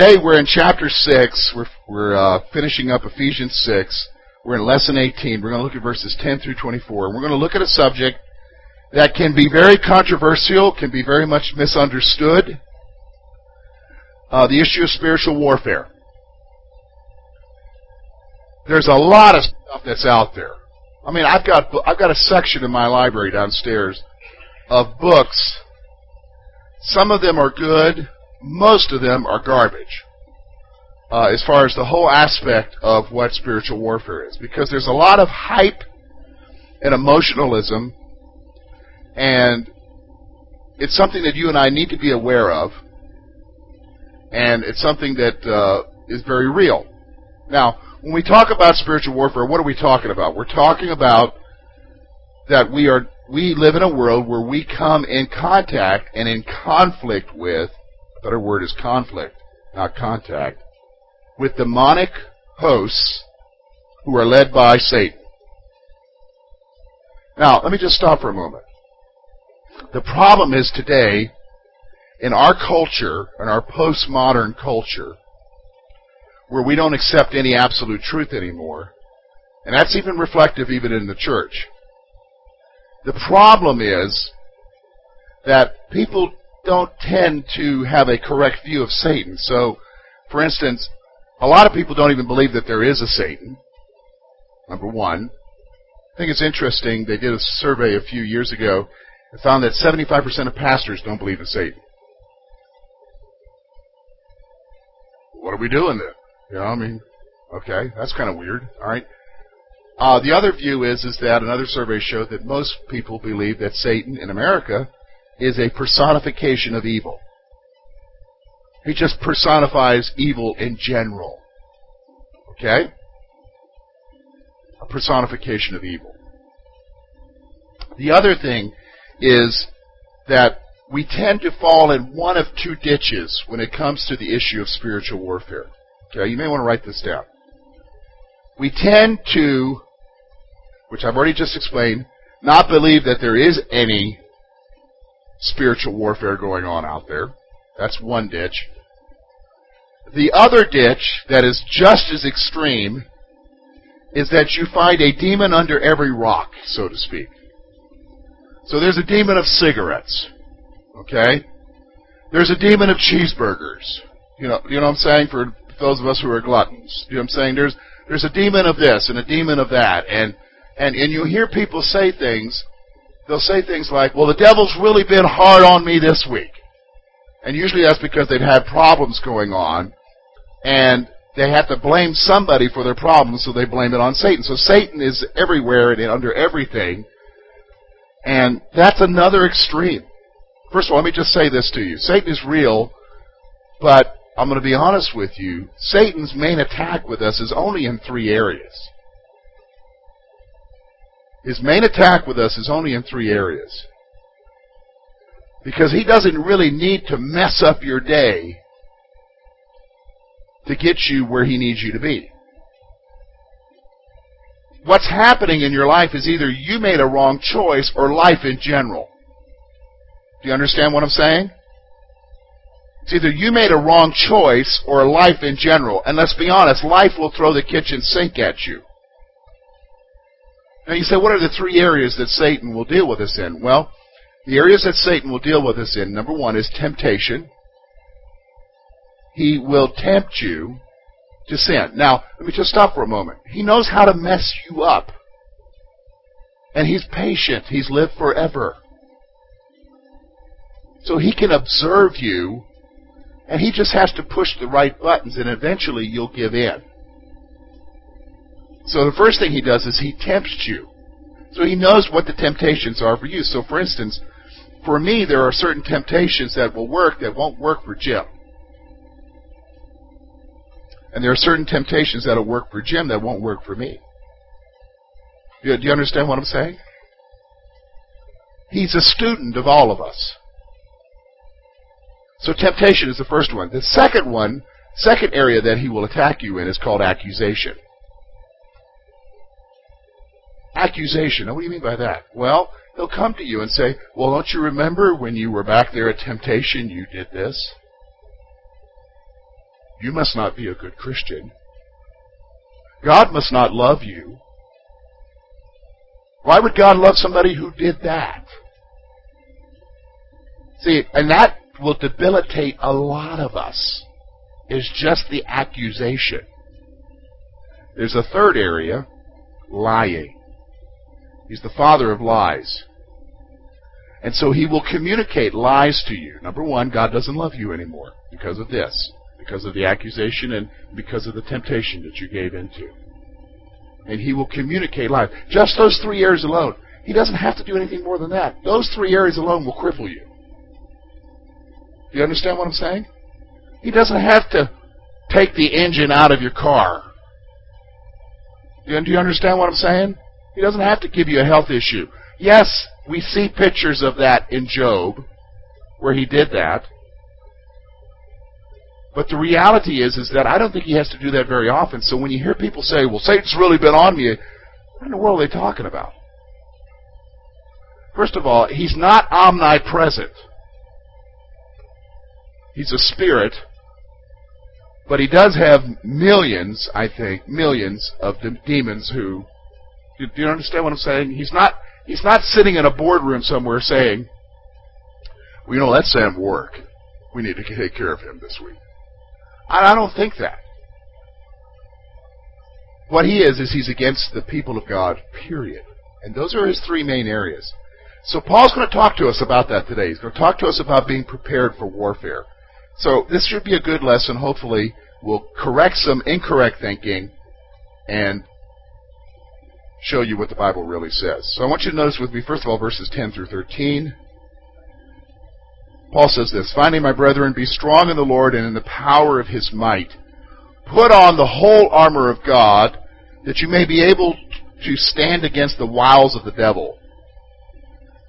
Today we're in chapter 6. We're, we're uh, finishing up Ephesians 6. We're in lesson 18. We're going to look at verses 10 through 24. And we're going to look at a subject that can be very controversial, can be very much misunderstood. Uh, the issue of spiritual warfare. There's a lot of stuff that's out there. I mean, I've got I've got a section in my library downstairs of books. Some of them are good. Most of them are garbage. Uh, as far as the whole aspect of what spiritual warfare is, because there's a lot of hype and emotionalism, and it's something that you and I need to be aware of, and it's something that uh, is very real. Now, when we talk about spiritual warfare, what are we talking about? We're talking about that we are we live in a world where we come in contact and in conflict with better word is conflict, not contact, with demonic hosts who are led by Satan. Now, let me just stop for a moment. The problem is today, in our culture, in our postmodern culture, where we don't accept any absolute truth anymore. And that's even reflective even in the church. The problem is that people don't tend to have a correct view of Satan. So, for instance, a lot of people don't even believe that there is a Satan. Number one. I think it's interesting. They did a survey a few years ago and found that 75% of pastors don't believe in Satan. What are we doing then? You know, I mean, okay, that's kind of weird. All right. Uh, the other view is is that another survey showed that most people believe that Satan in America is a personification of evil. He just personifies evil in general. Okay? A personification of evil. The other thing is that we tend to fall in one of two ditches when it comes to the issue of spiritual warfare. Okay, you may want to write this down. We tend to, which I've already just explained, not believe that there is any spiritual warfare going on out there. That's one ditch. The other ditch that is just as extreme is that you find a demon under every rock, so to speak. So there's a demon of cigarettes. Okay? There's a demon of cheeseburgers. You know, you know what I'm saying? For those of us who are gluttons. You know what I'm saying? There's there's a demon of this and a demon of that, and and and you hear people say things. They'll say things like, "Well, the devil's really been hard on me this week," and usually that's because they've had problems going on, and they have to blame somebody for their problems, so they blame it on Satan. So Satan is everywhere and under everything, and that's another extreme. First of all, let me just say this to you: Satan is real, but I'm going to be honest with you, Satan's main attack with us is only in three areas. His main attack with us is only in three areas. Because he doesn't really need to mess up your day to get you where he needs you to be. What's happening in your life is either you made a wrong choice or life in general. Do you understand what I'm saying? It's either you made a wrong choice or life in general. And let's be honest, life will throw the kitchen sink at you. Now you say, what are the three areas that Satan will deal with us in? Well, the areas that Satan will deal with us in, number one, is temptation. He will tempt you to sin. Now, let me just stop for a moment. He knows how to mess you up. And he's patient. He's lived forever. So he can observe you and he just has to push the right buttons, and eventually you'll give in. So the first thing he does is he tempts you. So he knows what the temptations are for you. So for instance, for me, there are certain temptations that will work that won't work for Jim. And there are certain temptations that will work for Jim that won't work for me. Do you understand what I'm saying? He's a student of all of us. So temptation is the first one. The second one, second area that he will attack you in is called accusation. Accusation. Now, what do you mean by that? Well, he'll come to you and say, Well, don't you remember when you were back there at temptation, you did this? You must not be a good Christian. God must not love you. Why would God love somebody who did that? See, and that will debilitate a lot of us, is just the accusation. There's a third area, lying. He's the father of lies. And so he will communicate lies to you. Number one, God doesn't love you anymore because of this, because of the accusation and because of the temptation that you gave into. And he will communicate lies. Just those three areas alone. He doesn't have to do anything more than that. Those three areas alone will cripple you. Do you understand what I'm saying? He doesn't have to take the engine out of your car. Do you understand what I'm saying? He doesn't have to give you a health issue. Yes, we see pictures of that in Job, where he did that. But the reality is, is that I don't think he has to do that very often. So when you hear people say, well, Satan's really been on me, what in the world are they talking about? First of all, he's not omnipresent. He's a spirit, but he does have millions, I think, millions of demons who. Do you understand what I'm saying? He's not. He's not sitting in a boardroom somewhere saying, "Well, you know, let Sam work. We need to take care of him this week." I, I don't think that. What he is is he's against the people of God. Period. And those are his three main areas. So Paul's going to talk to us about that today. He's going to talk to us about being prepared for warfare. So this should be a good lesson. Hopefully, we'll correct some incorrect thinking and show you what the Bible really says. So I want you to notice with me, first of all, verses 10 through 13. Paul says this Finally, my brethren, be strong in the Lord and in the power of his might. Put on the whole armor of God, that you may be able to stand against the wiles of the devil.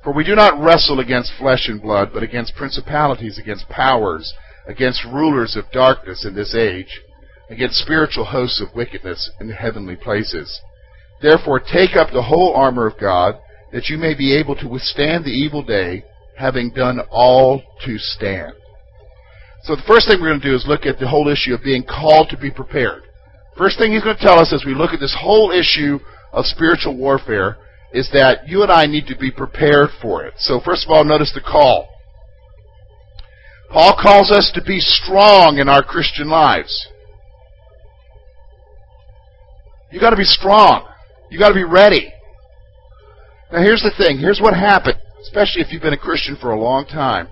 For we do not wrestle against flesh and blood, but against principalities, against powers against rulers of darkness in this age, against spiritual hosts of wickedness in heavenly places. Therefore take up the whole armor of God, that you may be able to withstand the evil day, having done all to stand. So the first thing we're going to do is look at the whole issue of being called to be prepared. First thing he's going to tell us as we look at this whole issue of spiritual warfare is that you and I need to be prepared for it. So first of all, notice the call. Paul calls us to be strong in our Christian lives. You've got to be strong. You got to be ready. Now here's the thing. Here's what happened, especially if you've been a Christian for a long time.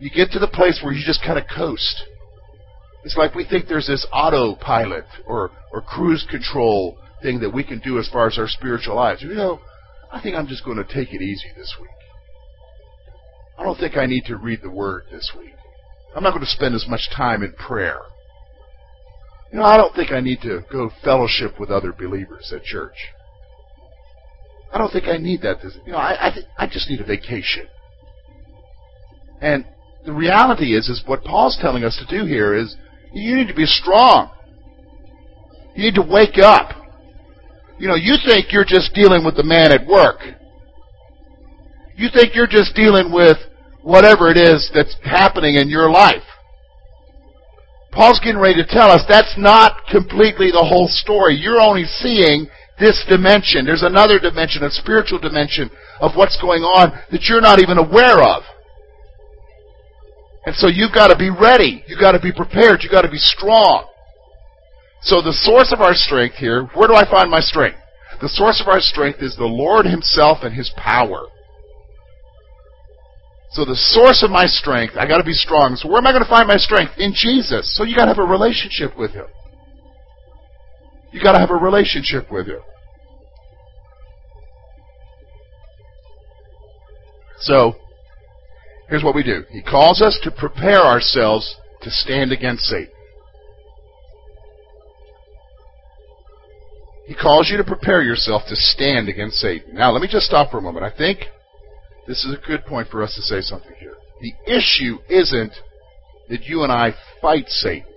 You get to the place where you just kind of coast. It's like we think there's this autopilot or or cruise control thing that we can do as far as our spiritual lives. You know, I think I'm just going to take it easy this week. I don't think I need to read the Word this week. I'm not going to spend as much time in prayer. You know, I don't think I need to go fellowship with other believers at church. I don't think I need that. You know, I I, th- I just need a vacation. And the reality is, is what Paul's telling us to do here is you need to be strong. You need to wake up. You know, you think you're just dealing with the man at work. You think you're just dealing with whatever it is that's happening in your life. Paul's getting ready to tell us that's not completely the whole story. You're only seeing this dimension. There's another dimension, a spiritual dimension of what's going on that you're not even aware of. And so you've got to be ready. You've got to be prepared. You've got to be strong. So the source of our strength here, where do I find my strength? The source of our strength is the Lord Himself and His power. So the source of my strength, I got to be strong. So where am I going to find my strength? In Jesus. So you got to have a relationship with Him. You got to have a relationship with Him. So here's what we do. He calls us to prepare ourselves to stand against Satan. He calls you to prepare yourself to stand against Satan. Now, let me just stop for a moment. I think this is a good point for us to say something here. The issue isn't that you and I fight Satan.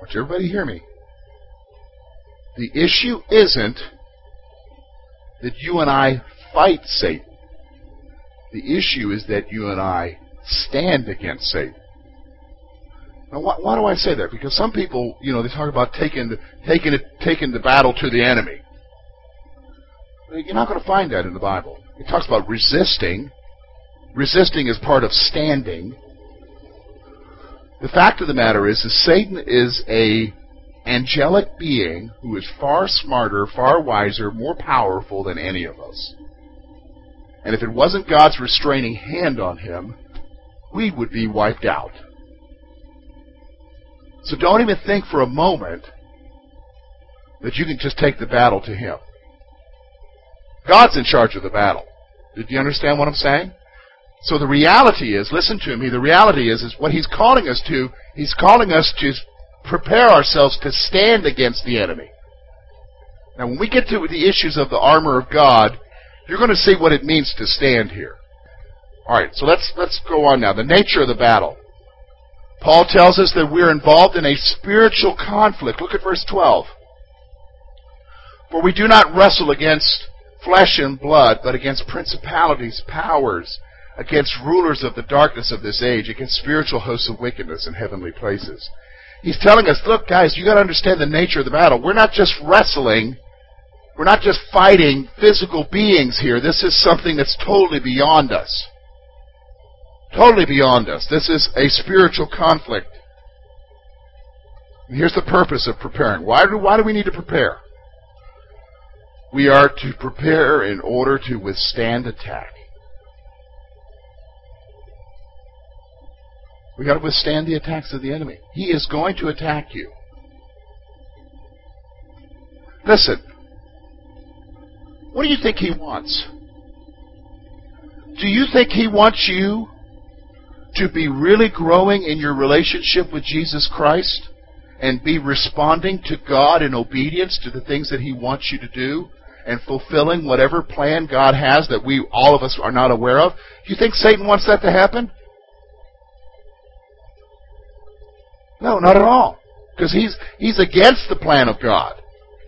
Want everybody to hear me. The issue isn't that you and I fight Satan. The issue is that you and I stand against Satan. Now, why, why do I say that? Because some people, you know, they talk about taking the, taking it, taking the battle to the enemy. You're not going to find that in the Bible. It talks about resisting. Resisting is part of standing. The fact of the matter is, Satan is a angelic being who is far smarter, far wiser, more powerful than any of us. And if it wasn't God's restraining hand on him, we would be wiped out. So don't even think for a moment that you can just take the battle to him. God's in charge of the battle. Did you understand what I'm saying? So the reality is, listen to me, the reality is, is what he's calling us to, he's calling us to prepare ourselves to stand against the enemy. Now when we get to the issues of the armor of God, you're going to see what it means to stand here. Alright, so let's, let's go on now. The nature of the battle. Paul tells us that we're involved in a spiritual conflict. Look at verse 12. For we do not wrestle against flesh and blood, but against principalities, powers, against rulers of the darkness of this age, against spiritual hosts of wickedness in heavenly places. He's telling us, look, guys, you got to understand the nature of the battle. We're not just wrestling. We're not just fighting physical beings here. This is something that's totally beyond us. Totally beyond us. This is a spiritual conflict. And here's the purpose of preparing. Why do, why do we need to prepare? We are to prepare in order to withstand attack. We got to withstand the attacks of the enemy. He is going to attack you. Listen. What do you think he wants? Do you think he wants you to be really growing in your relationship with Jesus Christ and be responding to God in obedience to the things that he wants you to do and fulfilling whatever plan God has that we all of us are not aware of? Do you think Satan wants that to happen? No, not at all. Because he's, he's against the plan of God.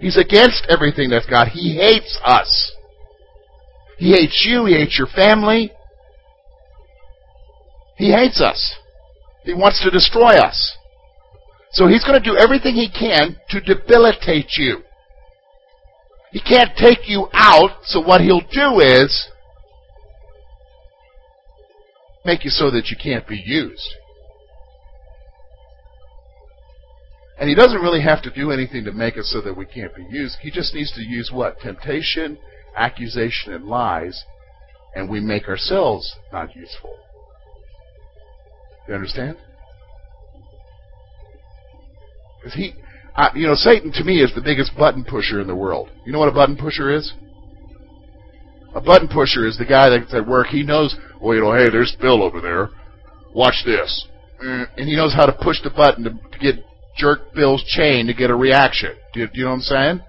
He's against everything that's God. He hates us. He hates you. He hates your family. He hates us. He wants to destroy us. So he's going to do everything he can to debilitate you. He can't take you out, so what he'll do is make you so that you can't be used. And he doesn't really have to do anything to make us so that we can't be used. He just needs to use what? Temptation, accusation, and lies, and we make ourselves not useful. You understand? Because he, I, you know, Satan to me is the biggest button pusher in the world. You know what a button pusher is? A button pusher is the guy that's at work. He knows, well, you know, hey, there's Bill over there. Watch this. Mm, and he knows how to push the button to, to get jerk Bill's chain to get a reaction. Do you, do you know what I'm saying?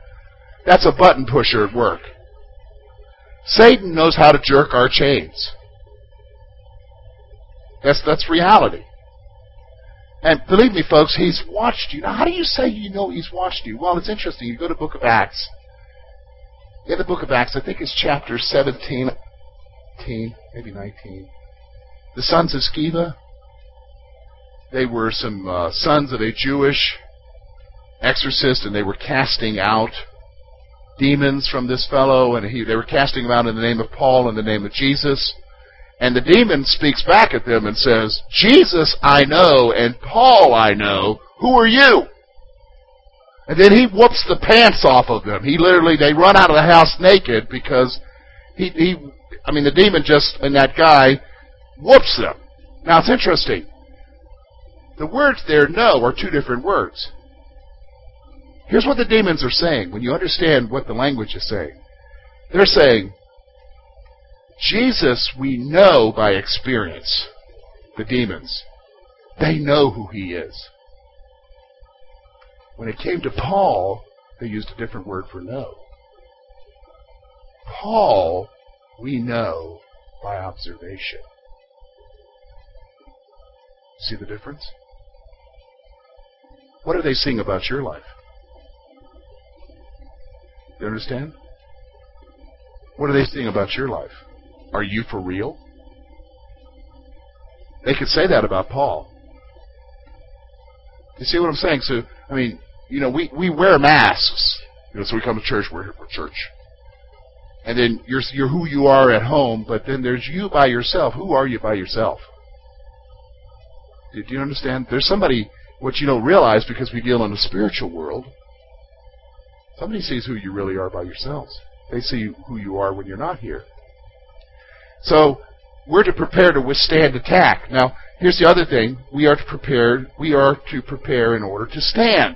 That's a button pusher at work. Satan knows how to jerk our chains. That's that's reality. And believe me, folks, he's watched you. Now, how do you say you know he's watched you? Well, it's interesting. You go to Book of Acts. In the Book of Acts, I think it's chapter 17, 18, maybe 19. The sons of Sceva, they were some uh, sons of a Jewish exorcist, and they were casting out demons from this fellow, and he, they were casting them out in the name of Paul and the name of Jesus. And the demon speaks back at them and says, Jesus I know, and Paul I know. Who are you? And then he whoops the pants off of them. He literally, they run out of the house naked because he, he I mean, the demon just, and that guy, whoops them. Now it's interesting. The words there, know, are two different words. Here's what the demons are saying when you understand what the language is saying. They're saying, Jesus we know by experience. The demons. They know who he is. When it came to Paul, they used a different word for know. Paul we know by observation. See the difference? What are they saying about your life? You understand? What are they saying about your life? Are you for real? They could say that about Paul. You see what I'm saying? So, I mean, you know, we, we wear masks. You know, so we come to church, we're here for church. And then you're, you're who you are at home, but then there's you by yourself. Who are you by yourself? Do you understand? There's somebody, what you don't realize because we deal in a spiritual world, somebody sees who you really are by yourselves. They see who you are when you're not here. So, we're to prepare to withstand attack. Now, here's the other thing. We are to prepare, we are to prepare in order to stand.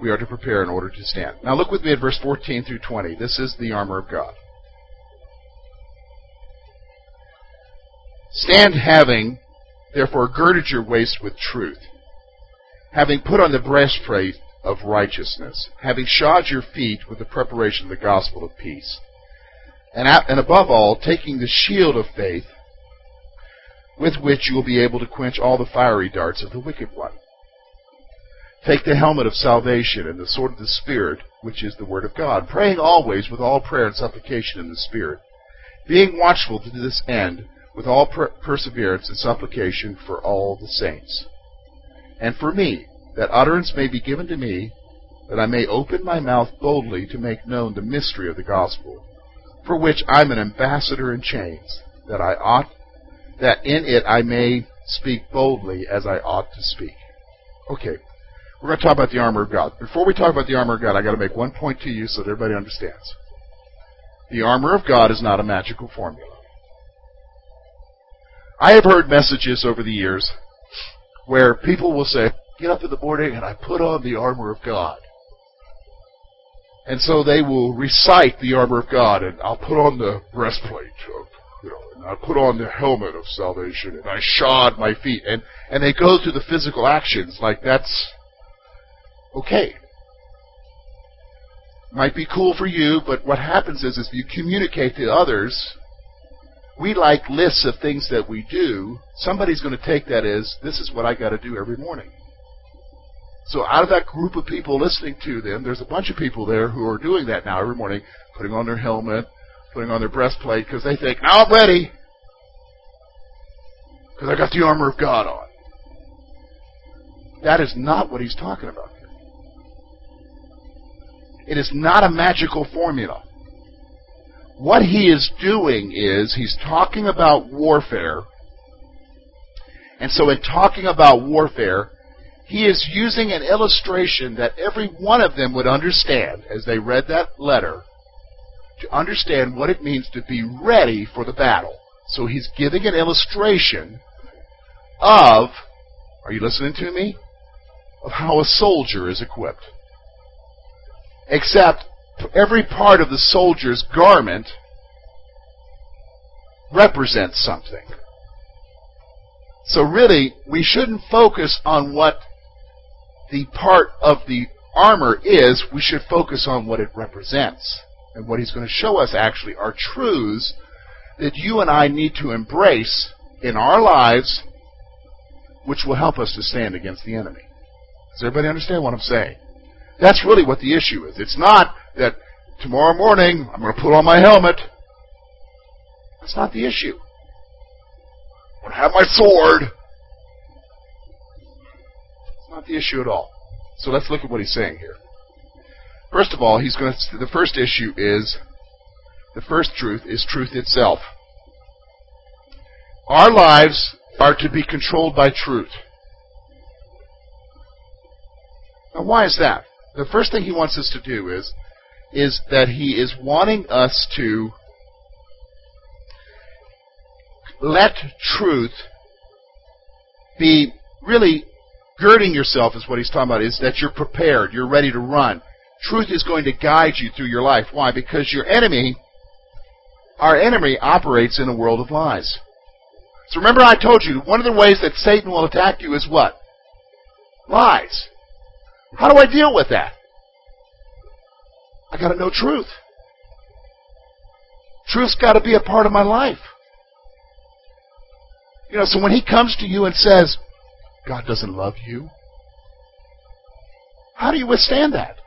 We are to prepare in order to stand. Now look with me at verse 14 through 20. This is the armor of God. Stand having, therefore, girded your waist with truth, having put on the breastplate of righteousness, having shod your feet with the preparation of the gospel of peace, and, and above all, taking the shield of faith, with which you will be able to quench all the fiery darts of the wicked one. Take the helmet of salvation and the sword of the Spirit, which is the Word of God, praying always with all prayer and supplication in the Spirit, being watchful to this end with all per- perseverance and supplication for all the saints. And for me, that utterance may be given to me, that I may open my mouth boldly to make known the mystery of the gospel, for which I am an ambassador in chains, that I ought that in it I may speak boldly as I ought to speak. Okay. We're going to talk about the armor of God. Before we talk about the armor of God, I got to make one point to you so that everybody understands. The armor of God is not a magical formula. I have heard messages over the years where people will say, get up in the morning and I put on the armor of God. And so they will recite the armor of God and I'll put on the breastplate of, you know, and I'll put on the helmet of salvation and I shod my feet and, and they go through the physical actions like that's okay. Might be cool for you, but what happens is, is if you communicate to others we like lists of things that we do. Somebody's going to take that as this is what I got to do every morning. So out of that group of people listening to them, there's a bunch of people there who are doing that now every morning, putting on their helmet, putting on their breastplate because they think, now I'm ready because I got the armor of God on. That is not what he's talking about. It is not a magical formula what he is doing is he's talking about warfare. And so, in talking about warfare, he is using an illustration that every one of them would understand as they read that letter to understand what it means to be ready for the battle. So, he's giving an illustration of, are you listening to me? Of how a soldier is equipped. Except every part of the soldier's garment represents something. So really, we shouldn't focus on what the part of the armor is, we should focus on what it represents. And what he's going to show us actually are truths that you and I need to embrace in our lives, which will help us to stand against the enemy. Does everybody understand what I'm saying? That's really what the issue is. It's not that tomorrow morning I'm going to put on my helmet. That's not the issue. I'm going to have my sword. It's not the issue at all. So let's look at what he's saying here. First of all, he's going to, the first issue is, the first truth is truth itself. Our lives are to be controlled by truth. Now, why is that? The first thing he wants us to do is is that he is wanting us to let truth be really girding yourself is what he's talking about is that you're prepared you're ready to run. Truth is going to guide you through your life. Why? Because your enemy our enemy operates in a world of lies. So remember i told you one of the ways that satan will attack you is what? Lies. How do i deal with that I got to know truth. Truth's got to be a part of my life. You know, so when he comes to you and says, God doesn't love you, how do you withstand that?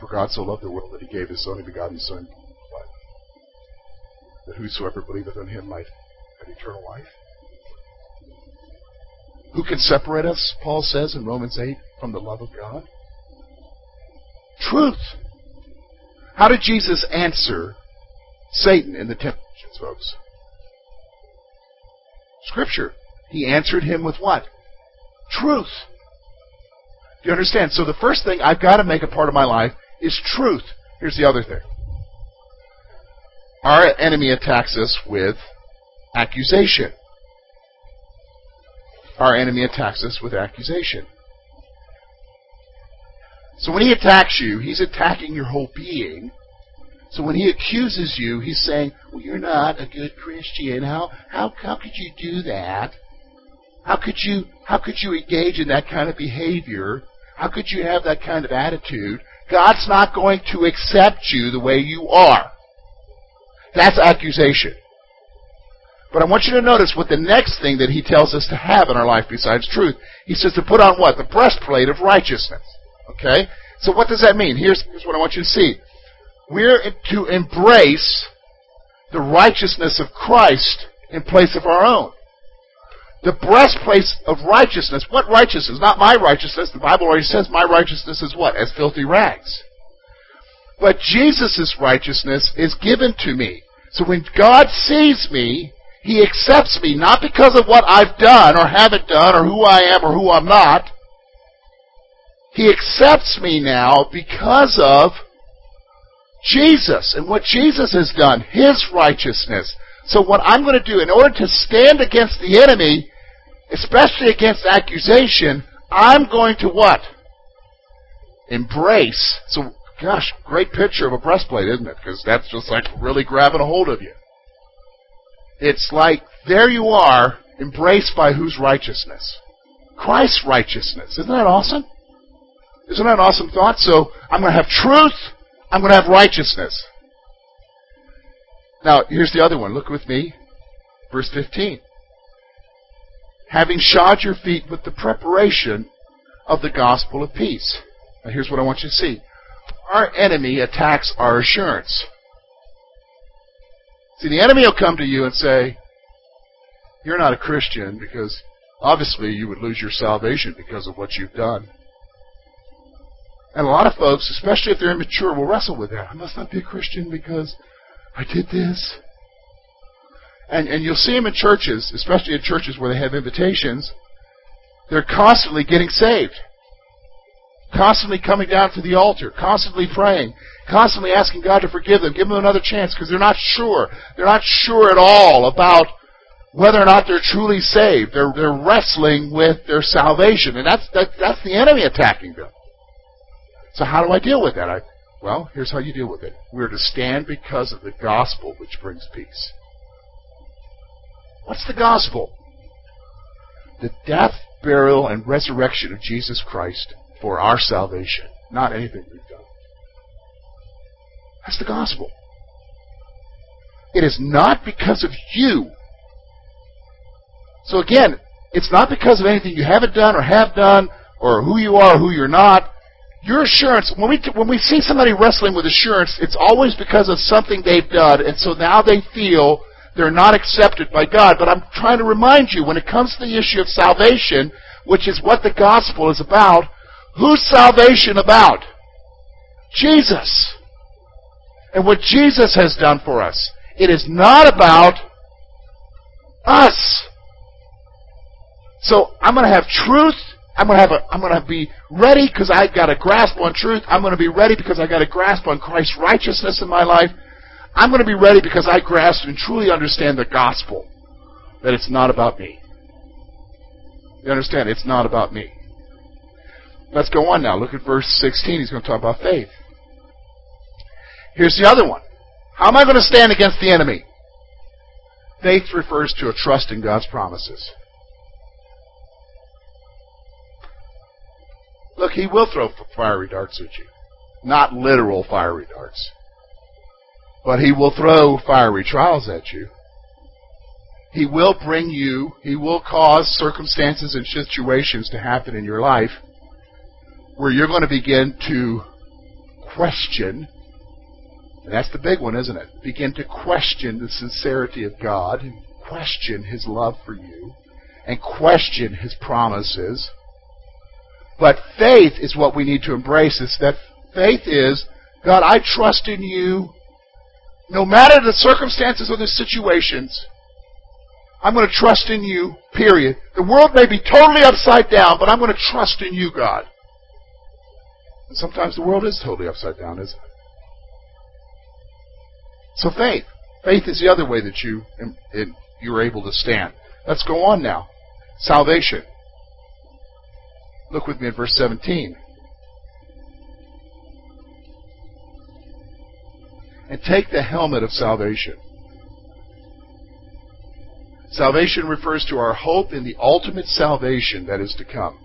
For God so loved the world that he gave his only begotten Son, what? that whosoever believeth on him might have eternal life? Who can separate us, Paul says in Romans 8, from the love of God? Truth. How did Jesus answer Satan in the temptations, folks? Scripture. He answered him with what? Truth. Do you understand? So the first thing I've got to make a part of my life is truth. Here's the other thing. Our enemy attacks us with accusation. Our enemy attacks us with accusation. So when he attacks you, he's attacking your whole being. So when he accuses you, he's saying, "Well, you're not a good Christian. How how how could you do that? How could you how could you engage in that kind of behavior? How could you have that kind of attitude? God's not going to accept you the way you are." That's accusation. But I want you to notice what the next thing that he tells us to have in our life besides truth. He says to put on what? The breastplate of righteousness. Okay? So what does that mean? Here's, here's what I want you to see. We're to embrace the righteousness of Christ in place of our own. The breastplate of righteousness. What righteousness? Not my righteousness. The Bible already says my righteousness is what? As filthy rags. But Jesus' righteousness is given to me. So when God sees me, He accepts me not because of what I've done or haven't done or who I am or who I'm not. He accepts me now because of Jesus and what Jesus has done, His righteousness. So what I'm going to do in order to stand against the enemy, especially against accusation, I'm going to what? Embrace. So Gosh, great picture of a breastplate, isn't it? Because that's just like really grabbing a hold of you. It's like there you are, embraced by whose righteousness? Christ's righteousness. Isn't that awesome? Isn't that an awesome thought? So I'm going to have truth. I'm going to have righteousness. Now, here's the other one. Look with me. Verse 15. Having shod your feet with the preparation of the gospel of peace. Now, here's what I want you to see our enemy attacks our assurance. See, the enemy will come to you and say, You're not a Christian because obviously you would lose your salvation because of what you've done. And a lot of folks, especially if they're immature, will wrestle with that. I must not be a Christian because I did this. And, and you'll see them in churches, especially in churches where they have invitations, they're constantly getting saved constantly coming down to the altar, constantly praying, constantly asking God to forgive them, give them another chance because they're not sure. They're not sure at all about whether or not they're truly saved. They're, they're wrestling with their salvation, and that's, that, that's the enemy attacking them. So how do I deal with that? I, well, here's how you deal with it. We're to stand because of the gospel which brings peace. What's the gospel? The death, burial, and resurrection of Jesus Christ for our salvation, not anything we've done. That's the gospel. It is not because of you. So again, it's not because of anything you haven't done or have done or who you are or who you're not. Your assurance, when we, when we see somebody wrestling with assurance, it's always because of something they've done, and so now they feel they're not accepted by God. But I'm trying to remind you, when it comes to the issue of salvation, which is what the gospel is about, Who's salvation about? Jesus. And what Jesus has done for us. It is not about us. So I'm going to have truth. I'm to have a, I'm to be ready because I've got a grasp on truth. I'm to be ready because I got a grasp on Christ's righteousness in my life. I'm to be ready because I grasp and truly understand the gospel. That it's not about me. You understand? It's not about me. Let's go on now. Look at verse 16. He's going to talk about faith. Here's the other one. How am I going to stand against the enemy? Faith refers to a trust in God's promises. Look, he will throw fiery darts at you. Not literal fiery darts. But he will throw fiery trials at you. He will bring you, he will cause circumstances and situations to happen in your life where you're going to begin to question, and that's the big one, isn't it? Begin to question the sincerity of God, question His love for you and question His promises. But faith is what we need to embrace. It's that faith is, God, I trust in you no matter the circumstances or the situations. I'm going to trust in you, period. The world may be totally upside down, but I'm going to trust in you, God. And sometimes the world is totally upside down, isn't it? So faith. Faith is the other way that you um, you're able to stand. Let's go on now. Salvation. Look with me at verse 17. And take the helmet of salvation. Salvation refers to our hope in the ultimate salvation that is to come.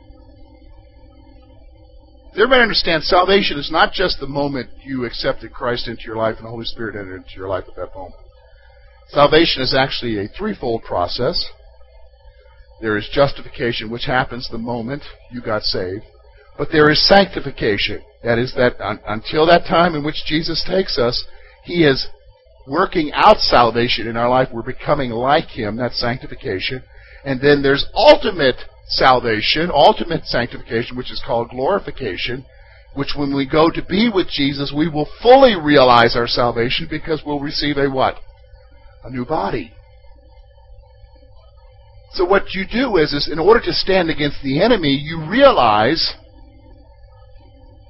Everybody understand salvation is not just the moment you accepted Christ into your life and the Holy Spirit entered into your life at that moment. Salvation is actually a threefold process. There is justification, which happens the moment you got saved. But there is sanctification. That is, that un- until that time in which Jesus takes us, He is working out salvation in our life. We're becoming like Him. That's sanctification. And then there's ultimate salvation, ultimate sanctification, which is called glorification, which when we go to be with Jesus, we will fully realize our salvation because we'll receive a what? A new body. So what you do is, is in order to stand against the enemy, you realize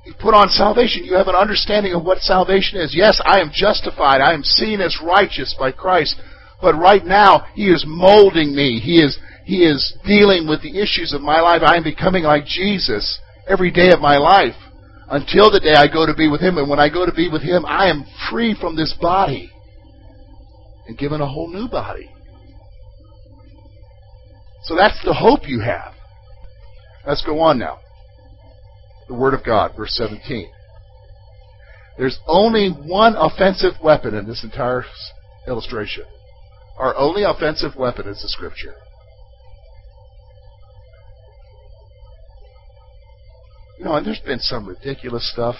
you put on salvation. You have an understanding of what salvation is. Yes, I am justified. I am seen as righteous by Christ. But right now, He is molding me. He is, He is dealing with the issues of my life. I am becoming like Jesus every day of my life until the day I go to be with Him. And when I go to be with Him, I am free from this body and given a whole new body. So that's the hope you have. Let's go on now. The Word of God, verse 17. There's only one offensive weapon in this entire illustration. Our only offensive weapon is the Scripture. You know, and there's been some ridiculous stuff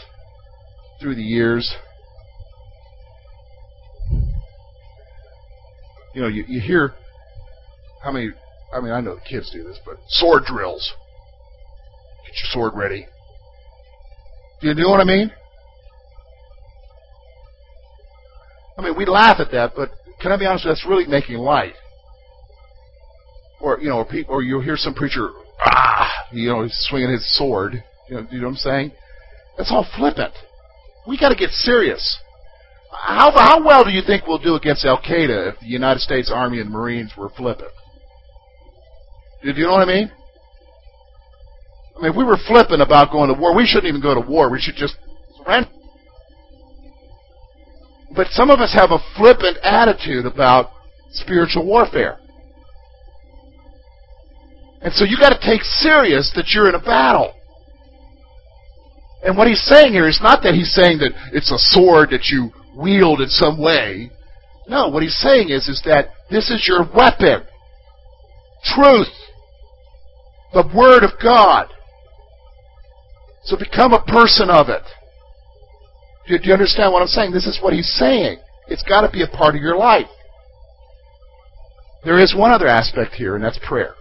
through the years. You know, you, you hear how many I mean, I know the kids do this, but sword drills. Get your sword ready. Do you know what I mean? I mean, we laugh at that, but can I be honest? That's really making light. Or you know, or, people, or you hear some preacher, ah, you know, swinging his sword. You know, you know what I'm saying? That's all flippant. We got to get serious. How how well do you think we'll do against Al Qaeda if the United States Army and Marines were flippant? Do you know what I mean? I mean, if we were flipping about going to war, we shouldn't even go to war. We should just surrender. But some of us have a flippant attitude about spiritual warfare. And so you got to take serious that you're in a battle. And what he's saying here is not that he's saying that it's a sword that you wield in some way. No, what he's saying is, is that this is your weapon. Truth the Word of God. So become a person of it. Do you understand what I'm saying? This is what he's saying. It's got to be a part of your life. There is one other aspect here, and that's prayer.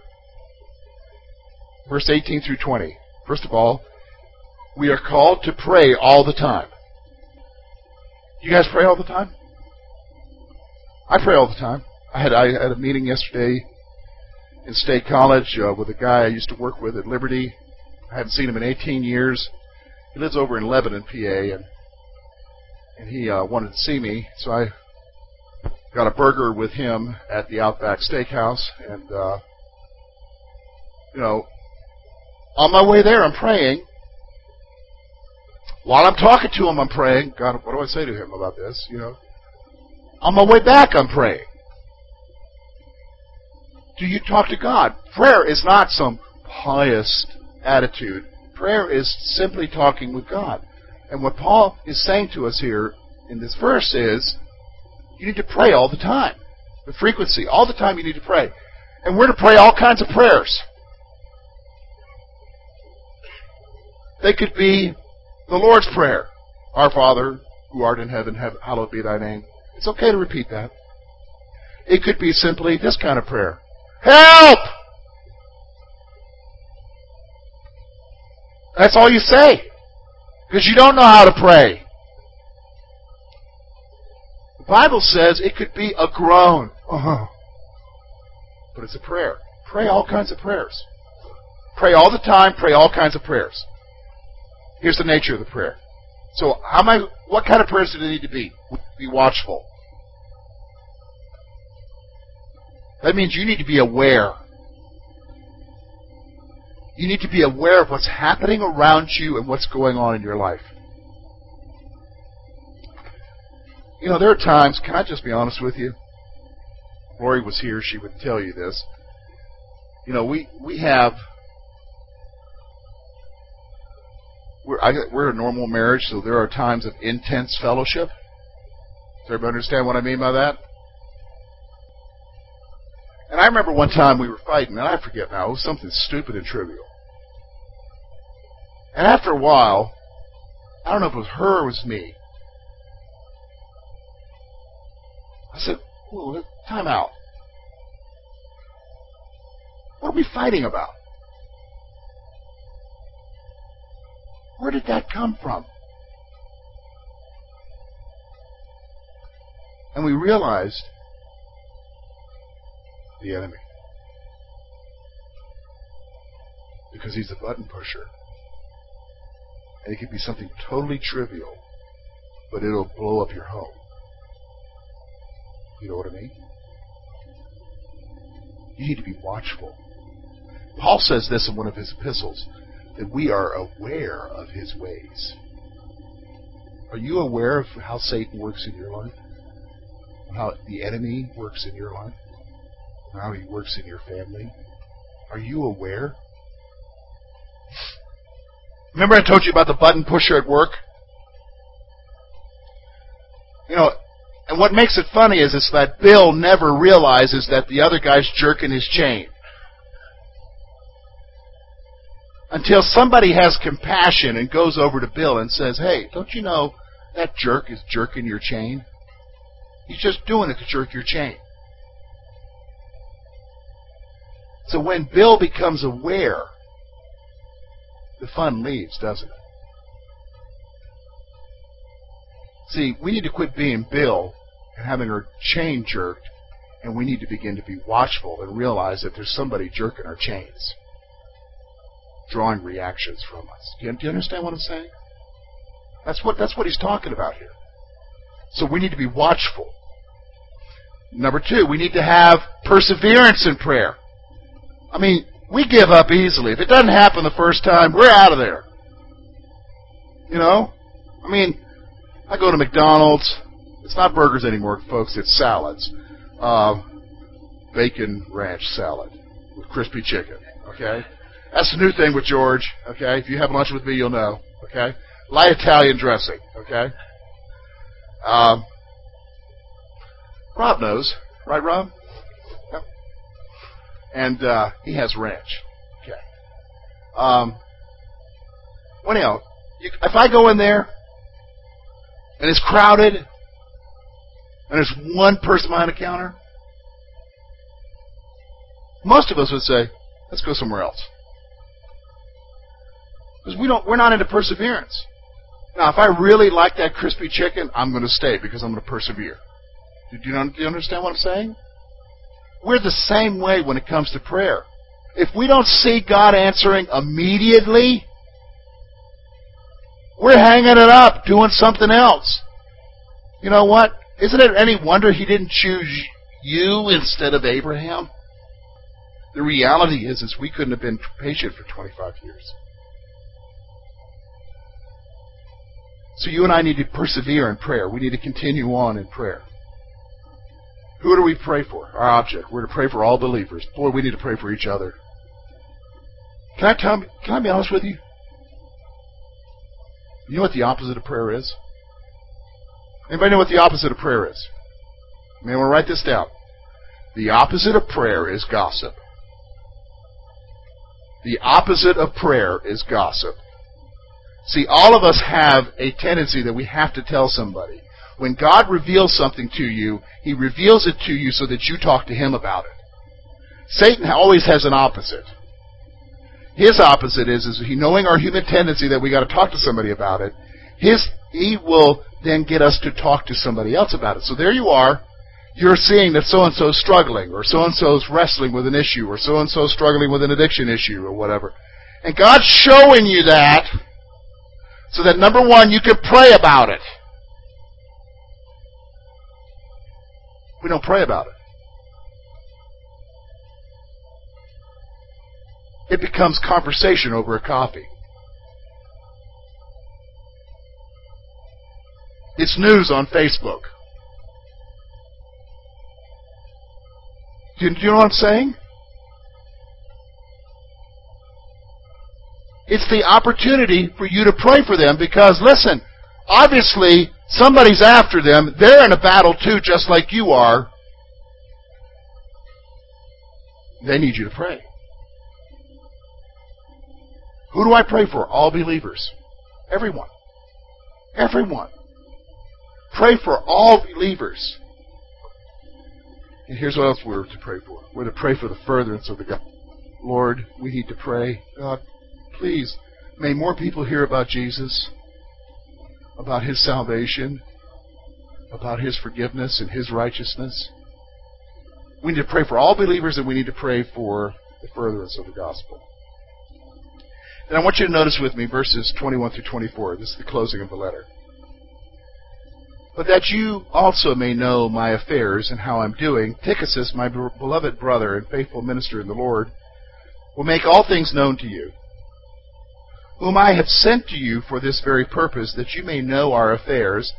Verse 18 through 20. First of all, we are called to pray all the time. You guys pray all the time? I pray all the time. I had I had a meeting yesterday in State College uh, with a guy I used to work with at Liberty. I haven't seen him in 18 years. He lives over in Lebanon, PA, and and he uh, wanted to see me, so I got a burger with him at the Outback Steakhouse, and uh, you know, on my way there, I'm praying. While I'm talking to him, I'm praying. God, what do I say to him about this? You know, on my way back, I'm praying do you talk to God? Prayer is not some pious attitude. Prayer is simply talking with God. And what Paul is saying to us here in this verse is you need to pray all the time. The frequency. All the time you need to pray. And we're to pray all kinds of prayers. They could be the Lord's Prayer. Our Father, who art in heaven, hallowed be thy name. It's okay to repeat that. It could be simply this kind of prayer. Help! That's all you say. Because you don't know how to pray. The Bible says it could be a groan. Uh-huh. But it's a prayer. Pray all kinds of prayers. Pray all the time, pray all kinds of prayers. Here's the nature of the prayer. So how am I what kind of prayers do they need to be? Be watchful. That means you need to be aware. You need to be aware of what's happening around you and what's going on in your life. You know, there are times, can I just be honest with you? Lori was here, she would tell you this. You know, we, we have we're, I, we're a normal marriage, so there are times of intense fellowship. Does everybody understand what I mean by that? And I remember one time we were fighting, and I forget now, it was something stupid and trivial. And after a while, I don't know if it was her or it was me. I said, well, time out. What are we fighting about? Where did that come from? And we realized the enemy. Because he's a button pusher. And it could be something totally trivial, but it'll blow up your home. You know what I mean? You need to be watchful. Paul says this in one of his epistles that we are aware of his ways. Are you aware of how Satan works in your life? How the enemy works in your life? How he works in your family? Are you aware? Remember I told you about the button pusher at work? You know, and what makes it funny is it's that Bill never realizes that the other guy's jerking his chain. Until somebody has compassion and goes over to Bill and says, Hey, don't you know that jerk is jerking your chain? He's just doing it to jerk your chain. So when Bill becomes aware, the fun leaves, doesn't it? See, we need to quit being Bill and having our chain jerked, and we need to begin to be watchful and realize that there's somebody jerking our chains, drawing reactions from us. Do you, do you understand what I'm saying? That's what that's what he's talking about here. So we need to be watchful. Number two, we need to have perseverance in prayer. I mean, we give up easily. If it doesn't happen the first time, we're out of there. You know? I mean, I go to McDonald's. It's not burgers anymore, folks. It's salads. Uh, bacon ranch salad with crispy chicken. Okay? That's the new thing with George. Okay? If you have lunch with me, you'll know. Okay? Light Italian dressing. Okay? Um, Rob knows. Right, Rob? And uh, he has ranch. Okay. Um, well, anyhow, you, if I go in there and it's crowded and there's one person behind the counter, most of us would say, "Let's go somewhere else," because we don't. We're not into perseverance. Now, if I really like that crispy chicken, I'm going to stay because I'm going to persevere. Do you, do you understand what I'm saying? We're the same way when it comes to prayer. If we don't see God answering immediately, we're hanging it up, doing something else. You know what? Isn't it any wonder he didn't choose you instead of Abraham? The reality is, is we couldn't have been patient for 25 years. So you and I need to persevere in prayer. We need to continue on in prayer. Who do we pray for? Our object. We're to pray for all believers. Boy, we need to pray for each other. Can I tell? Can I be honest with you? You know what the opposite of prayer is? Anybody know what the opposite of prayer is? May I write this down. The opposite of prayer is gossip. The opposite of prayer is gossip. See, all of us have a tendency that we have to tell somebody. When God reveals something to you, He reveals it to you so that you talk to Him about it. Satan always has an opposite. His opposite is, is he knowing our human tendency that we got to talk to somebody about it. His he will then get us to talk to somebody else about it. So there you are. You're seeing that so and so is struggling, or so and so is wrestling with an issue, or so and so struggling with an addiction issue, or whatever. And God's showing you that so that number one, you can pray about it. We don't pray about it. It becomes conversation over a coffee. It's news on Facebook. Do you, you know what I'm saying? It's the opportunity for you to pray for them because, listen, obviously somebody's after them. They're in a battle too, just like you are. They need you to pray. Who do I pray for? All believers. Everyone. Everyone. Pray for all believers. And here's what else we're to pray for. We're to pray for the furtherance of the gospel. Lord, we need to pray. God, please, may more people hear about Jesus, about His salvation, about His forgiveness and His righteousness. We need to pray for all believers and we need to pray for the furtherance of the gospel. And I want you to notice with me verses 21 through 24. This is the closing of the letter. But that you also may know my affairs and how I'm doing, Tychicus, my beloved brother and faithful minister in the Lord, will make all things known to you, whom I have sent to you for this very purpose, that you may know our affairs,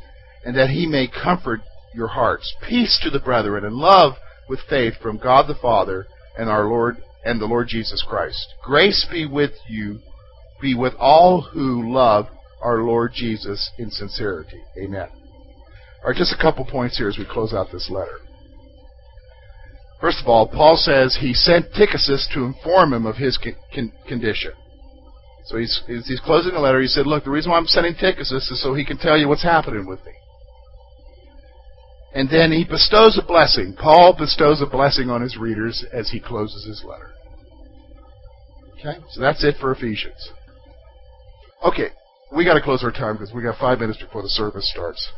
and that he may comfort your hearts. Peace to the brethren, and love with faith from God the Father and our Lord and the Lord Jesus Christ. Grace be with you be with all who love our Lord Jesus in sincerity. Amen. All right, just a couple points here as we close out this letter. First of all, Paul says he sent Tychicus to inform him of his con- condition. So he's, he's closing the letter. He said, Look, the reason why I'm sending Tychicus is so he can tell you what's happening with me. And then he bestows a blessing. Paul bestows a blessing on his readers as he closes his letter. Okay? So that's it for Ephesians. Okay, we got to close our time because we got five minutes before the service starts.